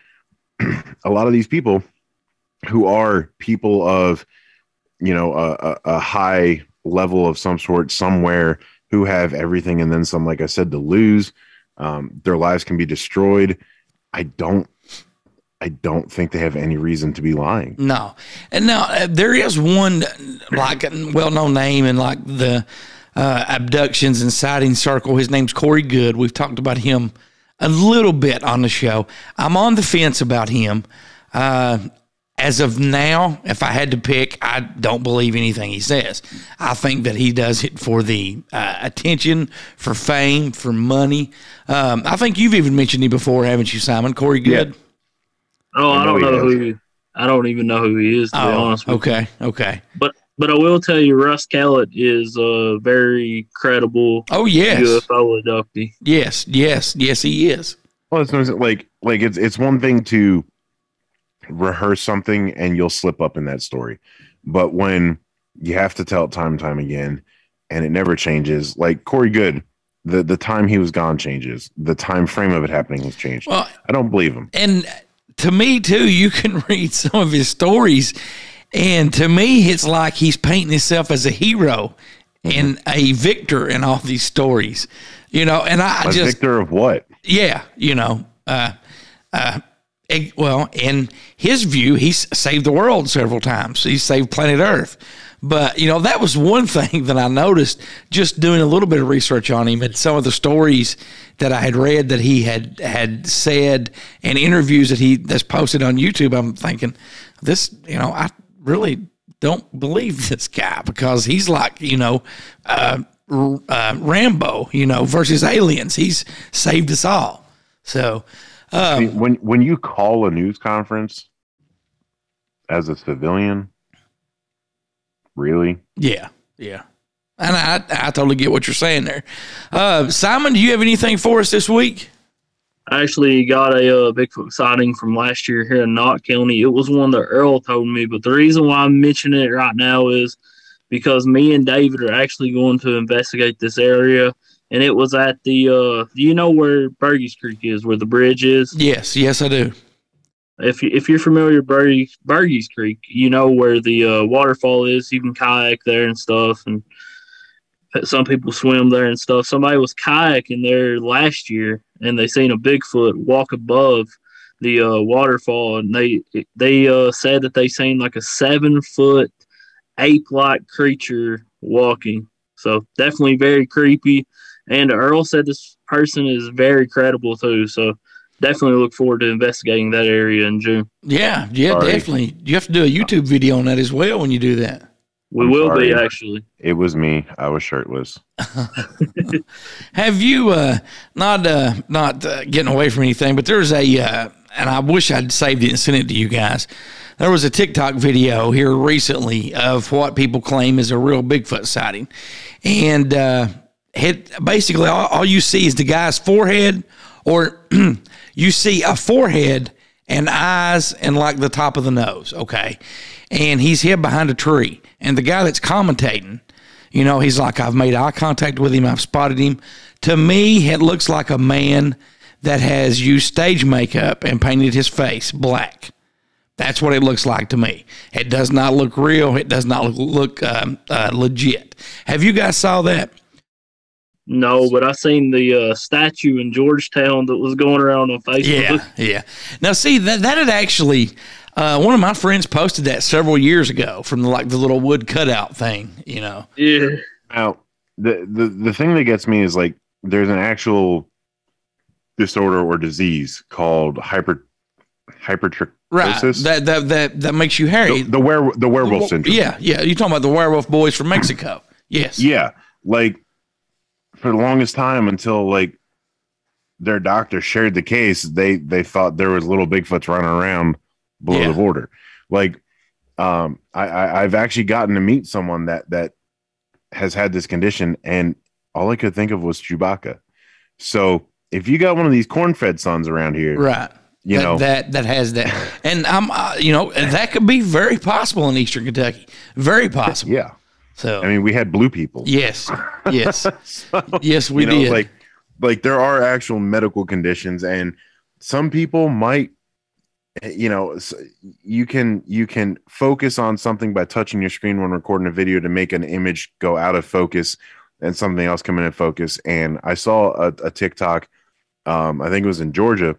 *clears throat* a lot of these people who are people of, you know, a, a, a high level of some sort somewhere who have everything and then some, like I said, to lose, um, their lives can be destroyed. I don't, I don't think they have any reason to be lying. No, and now uh, there is one like well-known name in like the uh, abductions and sightings circle. His name's Corey Goode. We've talked about him a little bit on the show. I'm on the fence about him. Uh, as of now, if I had to pick, I don't believe anything he says. I think that he does it for the uh, attention, for fame, for money. Um, I think you've even mentioned him before, haven't you, Simon? Corey Goode. Oh, I I, don't know does. who. I don't even know who he is to be Oh, honest with you. okay, okay. But But I will tell you, Russ Kellett is a very credible Oh yes, UFO abductee. yes, yes, yes. He is. Well, it's no- like like it's it's one thing to rehearse something and you'll slip up in that story, but when you have to tell it time and time again, and it never changes. Like Corey Goode, the the time he was gone changes. The time frame of it happening has changed. Well, I don't believe him. and to me too, you can *laughs* read some of his stories, and to me, it's like he's painting himself as a hero and a victor in all these stories. You know, and I A just victor of what? yeah, you know, uh, uh, well, in his view, he's saved the world several times. He's saved planet Earth. But, you know, that was one *laughs* thing that I noticed just doing a little bit of research on him and some of the stories that I had read that he had had said and interviews that he that's posted on YouTube. I'm thinking, this, you know, I really don't believe *laughs* this guy because he's like, you know, uh, uh, Rambo, you know, versus aliens. He's saved us all. So, mean, when when you call a news conference as a civilian, really? yeah, yeah. And I, I totally get what you're saying there. Uh, Simon, do you have anything for us this week? I actually got a uh, Bigfoot sighting from last year here in Knott County. It was one that Earl told me, but the reason why I'm mentioning it right now is because me and David are actually going to investigate this area. And it was at the, uh, do you know where Burgess Creek is, where the bridge is? Yes, yes, I do. If, you, if you're familiar with Burgess, Creek, you know where the uh, waterfall is. You can kayak there and stuff. And some people swim there and stuff. Somebody was kayaking there last year, and they seen a Bigfoot walk above the uh, waterfall, and they they uh, said that they seen like a seven foot ape like creature walking. So definitely very creepy. And Earl said this person is very credible too. So definitely look forward to investigating that area in June. Yeah, yeah, Sorry. definitely. You have to do a YouTube video on that as well when you do that. We I'm will be actually. It was me. I was shirtless. *laughs* *laughs* Have you uh, not uh, not uh, getting away from anything? But there's a, uh, and I wish I'd saved it and sent it to you guys. There was a TikTok video here recently of what people claim is a real Bigfoot sighting, and uh, it, basically all, all you see is the guy's forehead, or *clears throat* you see a forehead and eyes and like the top of the nose. Okay, and he's hid behind a tree, and the guy that's commentating. You know, he's like, I've made eye contact with him. I've spotted him. To me, it looks like a man that has used stage makeup and painted his face black. That's what it looks like to me. It does not look real. It does not look, look um, uh, legit. Have you guys saw that? No, but I seen the uh, statue in Georgetown that was going around on Facebook. Yeah, yeah. Now, see that that had actually uh, one of my friends posted that several years ago from the, like the little wood cutout thing. You know. Yeah. Now, the, the the thing that gets me is like there's an actual disorder or disease called hyper hypertrichosis. Right. That that that that makes you hairy. the, the were the werewolf syndrome. Yeah, yeah. You're talking about the werewolf boys from Mexico. Yes. Yeah, like for the longest time until like their doctor shared the case, they they thought there was little Bigfoots running around below Yeah. the border. Like, um, I, I I've actually gotten to meet someone that that has had this condition, and all I could think of was Chewbacca. So if you got one of these corn-fed sons around here, Right. you that, know, that that has that, and I'm uh, you know that could be very possible in Eastern Kentucky. Very *laughs* possible. yeah. So I mean, we had blue people. yes, yes, *laughs* So, yes, we you know, did. like like there are actual medical conditions and some people might you know you can you can focus on something by touching your screen when recording a video to make an image go out of focus and something else come in and focus and i saw a, a tiktok um i think it was in georgia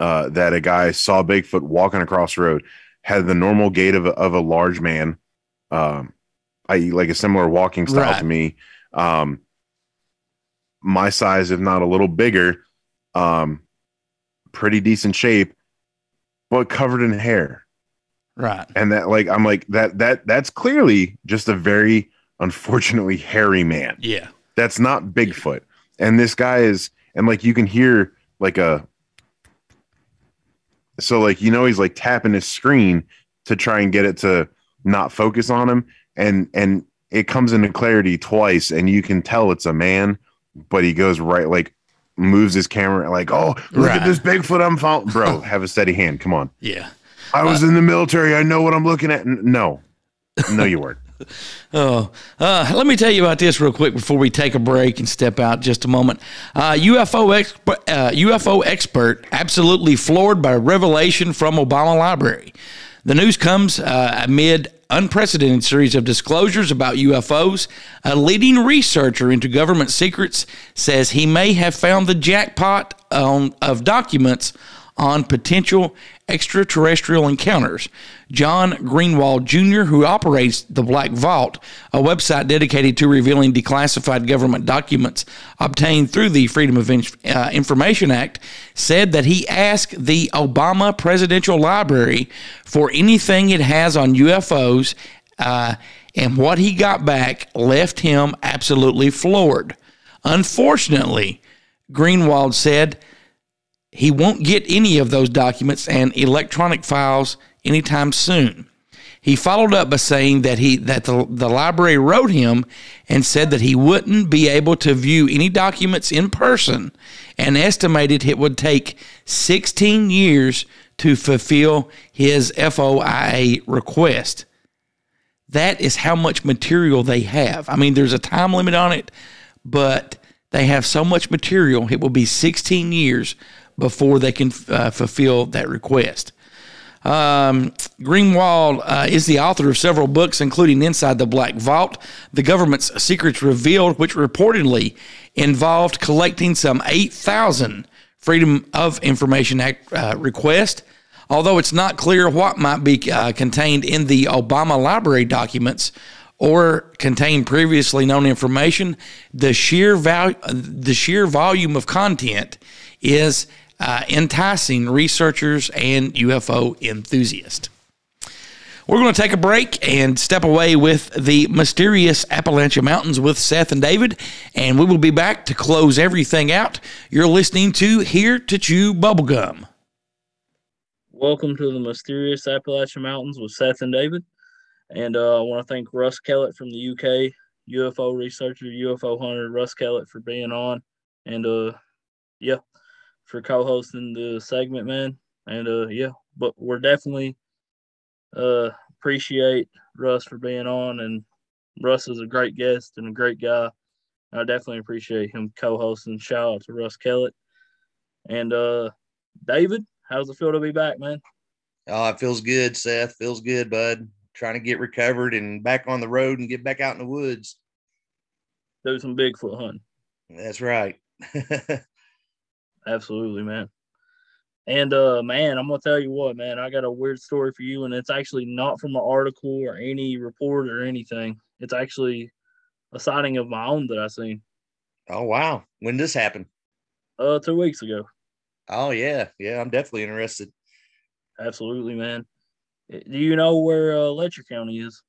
uh that a guy saw bigfoot walking across the road had the normal gait of a, of a large man um i.e like a similar walking style Right. to me um my size, if not a little bigger, um, pretty decent shape, but covered in hair. right. And that, like, I'm like that. That that's clearly just a very unfortunately hairy man. Yeah. That's not Bigfoot. And this guy is, and like you can hear like a, so like you know he's like tapping his screen to try and get it to not focus on him, and and it comes into clarity twice, and you can tell it's a man, but he goes right like moves his camera like, oh, look Right. at this Bigfoot I'm following, bro. *laughs* Have a steady hand. Come on. Yeah. I was in the military. I know what I'm looking at. No, no, you weren't. *laughs* Oh, uh, let me tell you about this real quick before we take a break and step out just a moment. Uh, UFO expert, uh, UFO expert, absolutely floored by revelation from Obama Library. The news comes uh, amid unprecedented series of disclosures about UFOs. A leading researcher into government secrets says he may have found the jackpot on, of documents on potential extraterrestrial encounters. John Greenwald Jr., who operates the Black Vault, a website dedicated to revealing declassified government documents obtained through the Freedom of uh, Information Act, said that he asked the Obama Presidential Library for anything it has on UFOs, uh, and what he got back left him absolutely floored. Unfortunately, Greenwald said he won't get any of those documents and electronic files anytime soon. He followed up by saying that he that the, the library wrote him and said that he wouldn't be able to view any documents in person and estimated it would take 16 years to fulfill his FOIA request. That is how much material they have. I mean, there's a time limit on it, but they have so much material, it will be 16 years before they can uh, fulfill that request. Um, Greenwald uh, is the author of several books, including Inside the Black Vault, The Government's Secrets Revealed, which reportedly involved collecting some 8,000 Freedom of Information Act uh, requests. Although it's not clear what might be uh, contained in the Obama library documents or contain previously known information, the sheer val- the sheer volume of content is uh, enticing researchers and UFO enthusiasts. We're going to take a break and step away with the mysterious Appalachia Mountains with Seth and David, and we will be back to close everything out. You're listening to Here to Chew Bubblegum. Welcome to the mysterious Appalachian Mountains with Seth and David. And uh, I want to thank Russ Kellett from the UK, UFO researcher, UFO hunter, Russ Kellett for being on. And uh, yeah, for co hosting the segment, man. And uh, yeah, but we're definitely uh, appreciate Russ for being on. And Russ is a great guest and a great guy. I definitely appreciate him co hosting. Shout out to Russ Kellett. And uh, David, how's it feel to be back, man? Oh, it feels good, Seth. Feels good, bud. Trying to get recovered and back on the road and get back out in the woods. Do some Bigfoot hunting. That's right. *laughs* Absolutely, man. And uh man, I'm gonna tell you what, man, I got a weird story for you, and it's actually not from an article or any report or anything. It's actually a sighting of my own that I seen oh wow. When did this happen? uh two weeks ago. Oh yeah. Yeah, I'm definitely interested. Absolutely, man. Do you know where uh, Letcher County is?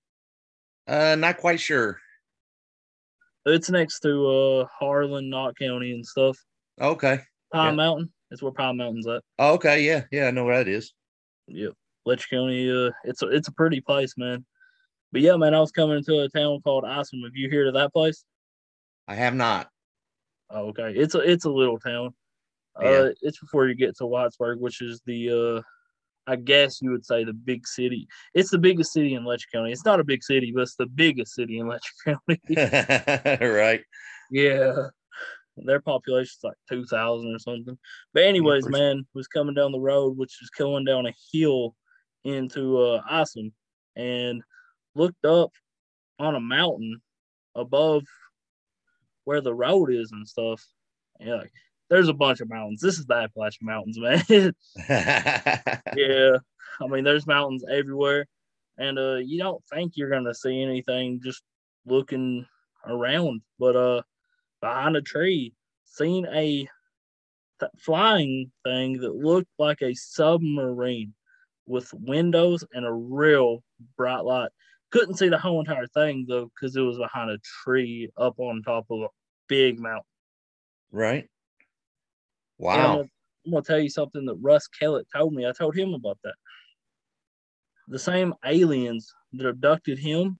Uh not quite sure. It's next to uh Harlan, Knott County, and stuff. Okay. Pine Yeah. Mountain. That's where Pine Mountain's at. Oh, okay, yeah, yeah, I know where that is. Yep. Letcher County, uh, it's a it's a pretty place, man. But yeah, man, I was coming to a town called Isom. Have you heard of that place? I have not. Oh, okay. It's a it's a little town. Yeah. Uh, it's before you get to Whitesburg, which is the uh, I guess you would say the big city. It's the biggest city in Letcher County. It's not a big city, but it's the biggest city in Letcher *laughs* County. *laughs* right. yeah, their population's like two thousand or something. But anyways, man, was coming down the road, which was going down a hill into uh, Isom, and looked up on a mountain above where the road is and stuff. And like, there's a bunch of mountains. This is the Appalachian Mountains, *laughs* man. *laughs* yeah. I mean, there's mountains everywhere. And uh you don't think you're gonna see anything just looking around. But uh behind a tree, seen a th- flying thing that looked like a submarine with windows and a real bright light. Couldn't see the whole entire thing though, because it was behind a tree up on top of a big mountain. right. And I'm Wow. gonna, I'm gonna tell you something that Russ Kellett told me. I told him about that. The same aliens that abducted him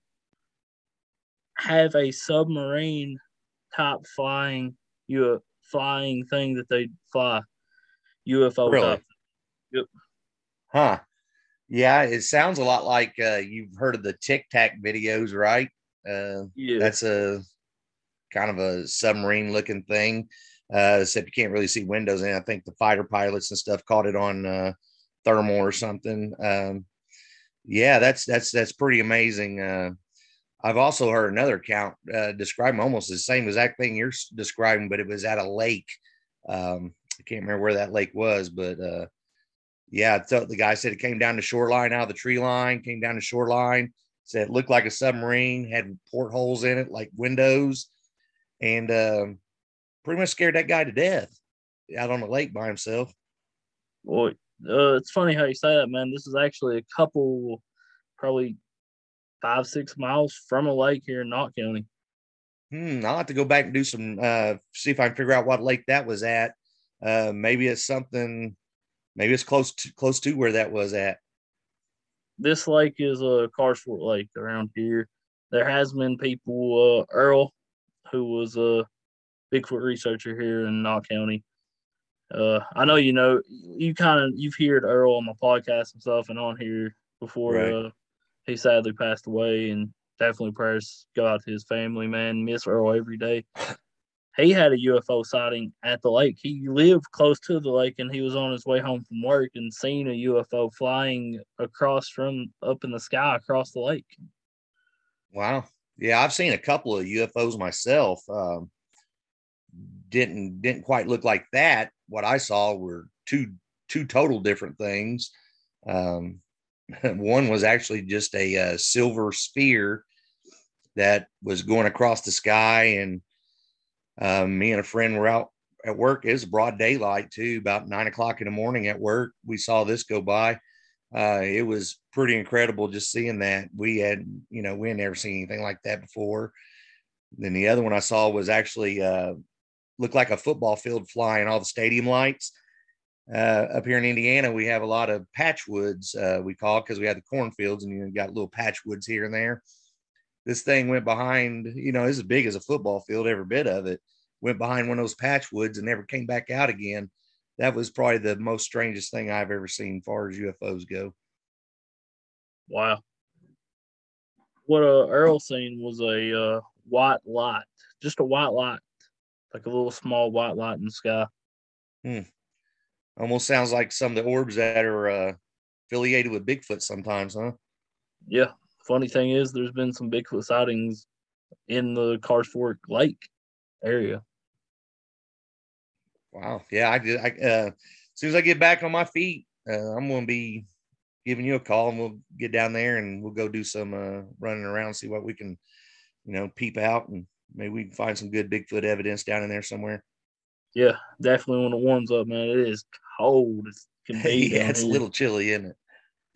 have a submarine type flying you flying thing that they fly UFO Really? type. Yep. Huh. Yeah, it sounds a lot like uh, you've heard of the Tic Tac videos, right? Uh, Yeah. that's a kind of a submarine looking thing, uh, except you can't really see windows And. I think the fighter pilots and stuff caught it on uh, thermal or something. Um, yeah, that's that's that's pretty amazing. Uh, I've also heard another account uh, describing almost the same exact thing you're describing, but it was at a lake. Um, I can't remember where that lake was, but uh, yeah, so the guy said it came down the shoreline out of the tree line, came down the shoreline, said it looked like a submarine, had portholes in it like windows, and um, pretty much scared that guy to death out on the lake by himself. Boy, uh, it's funny how you say that, man. This is actually a couple, probably five, six miles from a lake here in Knott County. Hmm, I'll have to go back and do some uh see if I can figure out what lake that was at. Uh maybe it's something maybe it's close to close to where that was at. This lake is a Carr Fork Lake around here. There has been people, uh, Earl, who was a Bigfoot researcher here in Knott County. Uh, I know you know you kind of you've heard Earl on my podcast and stuff and on here before. Right. Uh, he sadly passed away, and definitely prayers go out to his family. Man, miss Earl every day. He had a UFO sighting at the lake. He lived close to the lake, and he was on his way home from work and seen a UFO flying across from up in the sky across the lake. Wow. Yeah, I've seen a couple of UFOs myself. Um didn't didn't quite look like that. What I saw were two two total different things. Um *laughs* one was actually just a, uh silver sphere that was going across the sky and um, me and a friend were out at work. It was broad daylight too, about nine o'clock in the morning at work. We saw this go by. Uh, it was pretty incredible just seeing that. We had, you know, we had never seen anything like that before. Then the other one I saw was actually uh, looked like a football field flying all the stadium lights. Uh, up here in Indiana, we have a lot of patchwoods, uh, we call because we have the cornfields and you got little patchwoods here and there. This thing went behind, you know, it's as big as a football field, every bit of it went behind one of those patchwoods and never came back out again. That was probably the most strangest thing I've ever seen, far as UFOs go. Wow. What uh, Earl seen was a uh, white light, just a white light, like a little small white light in the sky. Almost sounds like some of the orbs that are uh, affiliated with Bigfoot sometimes, huh? Yeah. Funny thing is, there's been some Bigfoot sightings in the Carr Fork Lake area. Wow. Yeah, I did. I, uh, as soon as I get back on my feet, uh, I'm going to be giving you a call and we'll get down there and we'll go do some uh, running around, see what we can, you know, peep out and maybe we can find some good Bigfoot evidence down in there somewhere. Yeah, definitely when it warms up, man. It is cold as can *laughs* be. yeah, it's a little chilly, isn't it?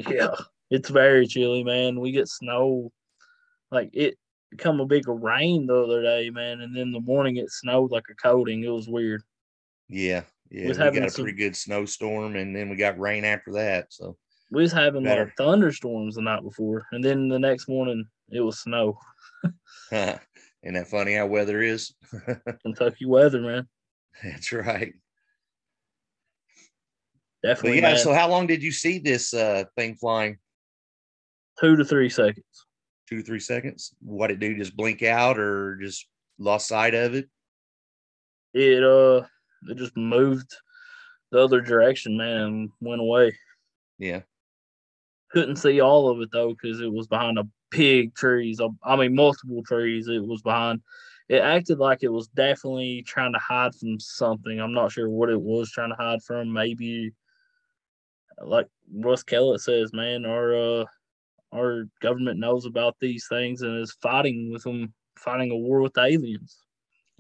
Yeah, it's very chilly, man. We get snow. Like it come a big rain the other day, man, and then the morning it snowed like a coating. It was weird. Yeah. Yeah. We got a some- pretty good snowstorm and then we got rain after that. So, We was having Better. like thunderstorms the night before, and then the next morning it was snow. *laughs* isn't that funny how weather is? *laughs* Kentucky weather, man. That's right. But Definitely, yeah, man. so how long did you see this uh, thing flying? two to three seconds. Two to three seconds? What it do? Just blink out or just lost sight of it? It uh, it just moved the other direction, man, and went away. Yeah. Couldn't see all of it though, because it was behind a big trees. I mean, multiple trees. It was behind. It acted like it was definitely trying to hide from something. I'm not sure what it was trying to hide from. Maybe, like Russ Kellett says, man, our uh, our government knows about these things and is fighting with them, fighting a war with the aliens.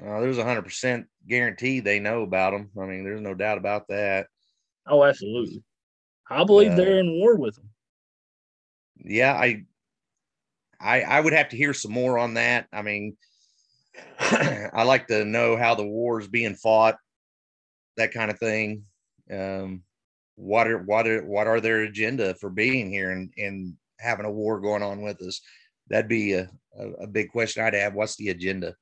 Uh, there's a hundred percent guarantee they know about them. I mean, there's no doubt about that. Oh, absolutely. I believe Uh, they're in war with them. Yeah, I, I, I would have to hear some more on that. I mean, *clears throat* I like to know how the war is being fought, that kind of thing. Um, what are what are what are their agenda for being here and and having a war going on with us? that'd be a, a, a big question I'd have. What's the agenda?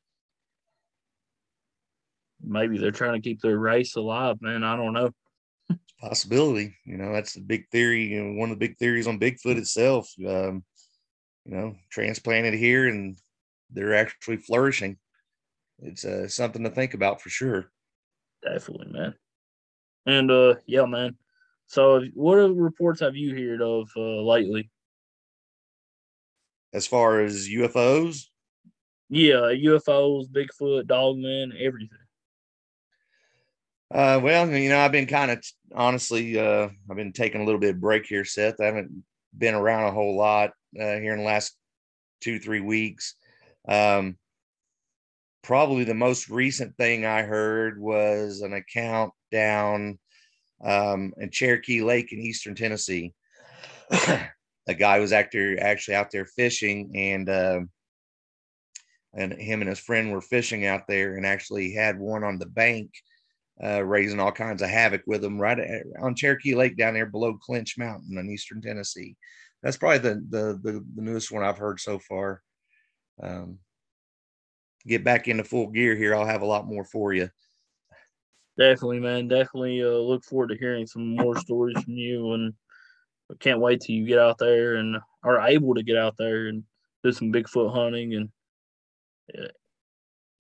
Maybe they're trying to keep their race alive, man. I don't know. Possibility, you know, that's the big theory. You know, one of the big theories on Bigfoot itself. Um, you know, transplanted here and they're actually flourishing. It's uh, something to think about for sure. Definitely, man. And uh, yeah, man. So, what reports have you heard of uh, lately? As far as UFOs, Yeah, UFOs, Bigfoot, Dogman, everything. Uh, well, you know, I've been kind of honestly, uh, I've been taking a little bit of break here, Seth. I haven't been around a whole lot uh, here in the last two, three weeks. Um, probably the most recent thing I heard was an account down um, in Cherokee Lake in eastern Tennessee. *clears throat* a guy was actor actually out there fishing, and um and him and his friend were fishing out there, and actually had one on the bank uh, raising all kinds of havoc with them right at, on Cherokee Lake down there below Clinch Mountain in eastern Tennessee. That's probably the the the, the newest one I've heard so far. Um, get back into full gear here, I'll have a lot more for you. Definitely, man. Definitely uh, look forward to hearing some more stories from you, and I can't wait till you get out there and are able to get out there and do some Bigfoot hunting and uh,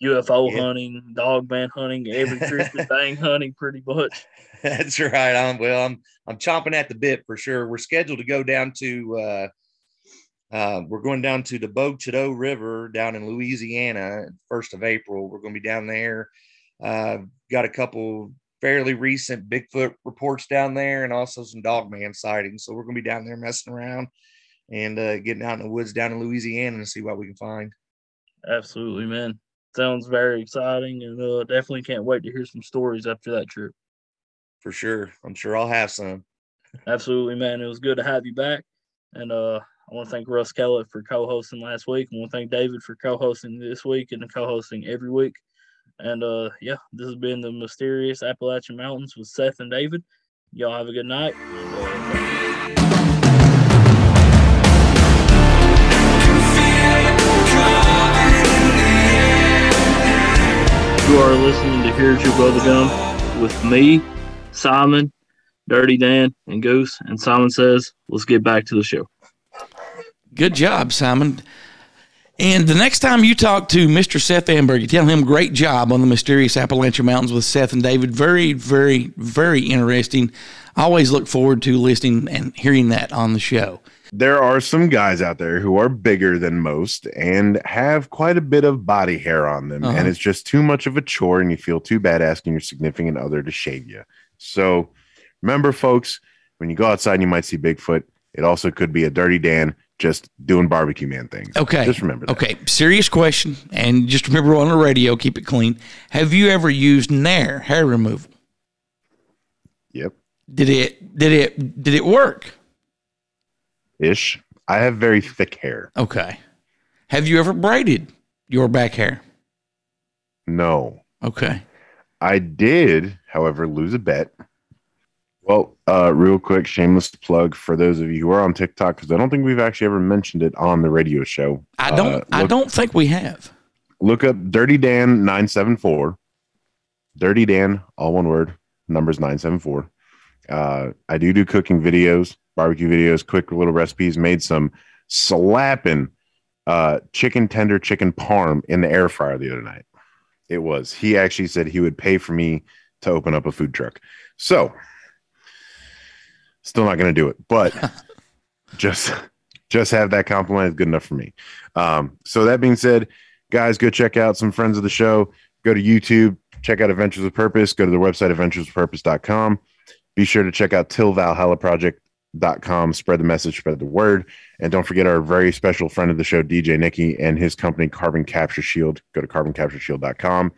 UFO Yeah. hunting, dogman hunting, every Christmas *laughs* thing hunting, pretty much. *laughs* That's right. I'm well. I'm I'm chomping at the bit for sure. We're scheduled to go down to. Uh, uh, we're going down to the Bogue River down in Louisiana, first of April. We're going to be down there. Uh, got a couple fairly recent Bigfoot reports down there, and also some dogman sightings. So we're going to be down there messing around and uh, getting out in the woods down in Louisiana and see what we can find. Absolutely, man. Sounds very exciting, and uh, definitely can't wait to hear some stories after that trip. For sure. I'm sure I'll have some. Absolutely, man. It was good to have you back. And uh, I want to thank Russ Kellett for co hosting last week. I want to thank David for co hosting this week and co hosting every week. And uh, yeah, this has been the mysterious Appalachian Mountains with Seth and David. Y'all have a good night. You are listening to Here's Your Bubblegum with me, Simon, Dirty Dan, and Goose. And Simon says, let's get back to the show. Good job, Simon. And the next time you talk to Mr. Seth Amberg, you tell him great job on the mysterious Appalachian Mountains with Seth and David. Very, very, very interesting. I always look forward to listening and hearing that on the show. There are some guys out there who are bigger than most and have quite a bit of body hair on them, Uh-huh. and it's just too much of a chore, and you feel too bad asking your significant other to shave you. So, remember, folks, when you go outside and you might see Bigfoot, it also could be a dirty Dan just doing barbecue man things. Okay. just remember that. Okay. Serious question. And just remember on the radio, keep it clean. Have you ever used Nair hair removal? Yep, Did it did it did it work? ish. I have very thick hair. Okay. Have you ever braided your back hair? No, Okay. I did, however, lose a bet. Well, uh, real quick, shameless plug for those of you who are on TikTok, because I don't think we've actually ever mentioned it on the radio show. I don't Uh, I don't think we have. look up Dirty Dan nine seven four. Dirty Dan, all one word. Numbers nine seven four. Uh, I do do cooking videos, barbecue videos, quick little recipes. Made some slapping uh, chicken tender chicken parm in the air fryer the other night. It was. He actually said he would pay for me to open up a food truck. So, still not going to do it, but *laughs* just just have that compliment is good enough for me. Um, so that being said, guys, go check out some friends of the show. Go to YouTube, check out Adventures of Purpose. Go to their website, adventuresofpurpose.com. Be sure to check out tillvalhallaproject.com. Spread the message, spread the word. And don't forget our very special friend of the show, DJ Nikki, and his company, Carbon Capture Shield. Go to carboncaptureshield.com.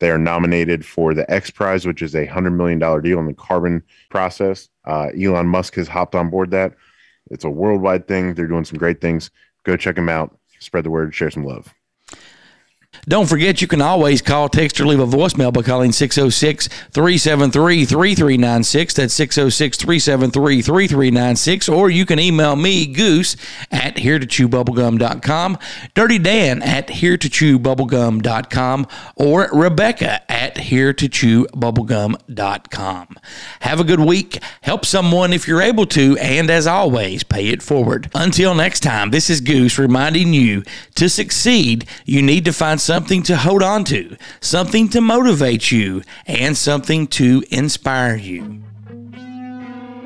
They are nominated for the X Prize, which is a $100 million deal in the carbon process. Uh, Elon Musk has hopped on board that. It's a worldwide thing. They're doing some great things. Go check them out. Spread the word, share some love. Don't forget, you can always call, text, or leave a voicemail by calling 606 373 3396. That's 606 373 3396. Or you can email me, Goose, at here to chew bubblegum.com, Dirty Dan at here to chew bubblegum.com, or Rebecca at here to chew bubblegum.com. Have a good week. Help someone if you're able to. And as always, pay it forward. Until next time, this is Goose reminding you to succeed, you need to find something to hold on to, something to motivate you, and something to inspire you.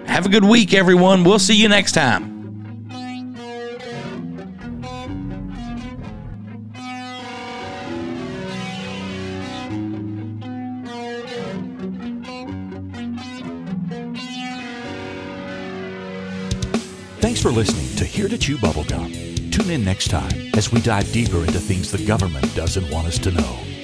Have a good week, everyone. We'll see you next time. Thanks for listening to Here to Chew Bubblegum. Tune in next time as we dive deeper into things the government doesn't want us to know.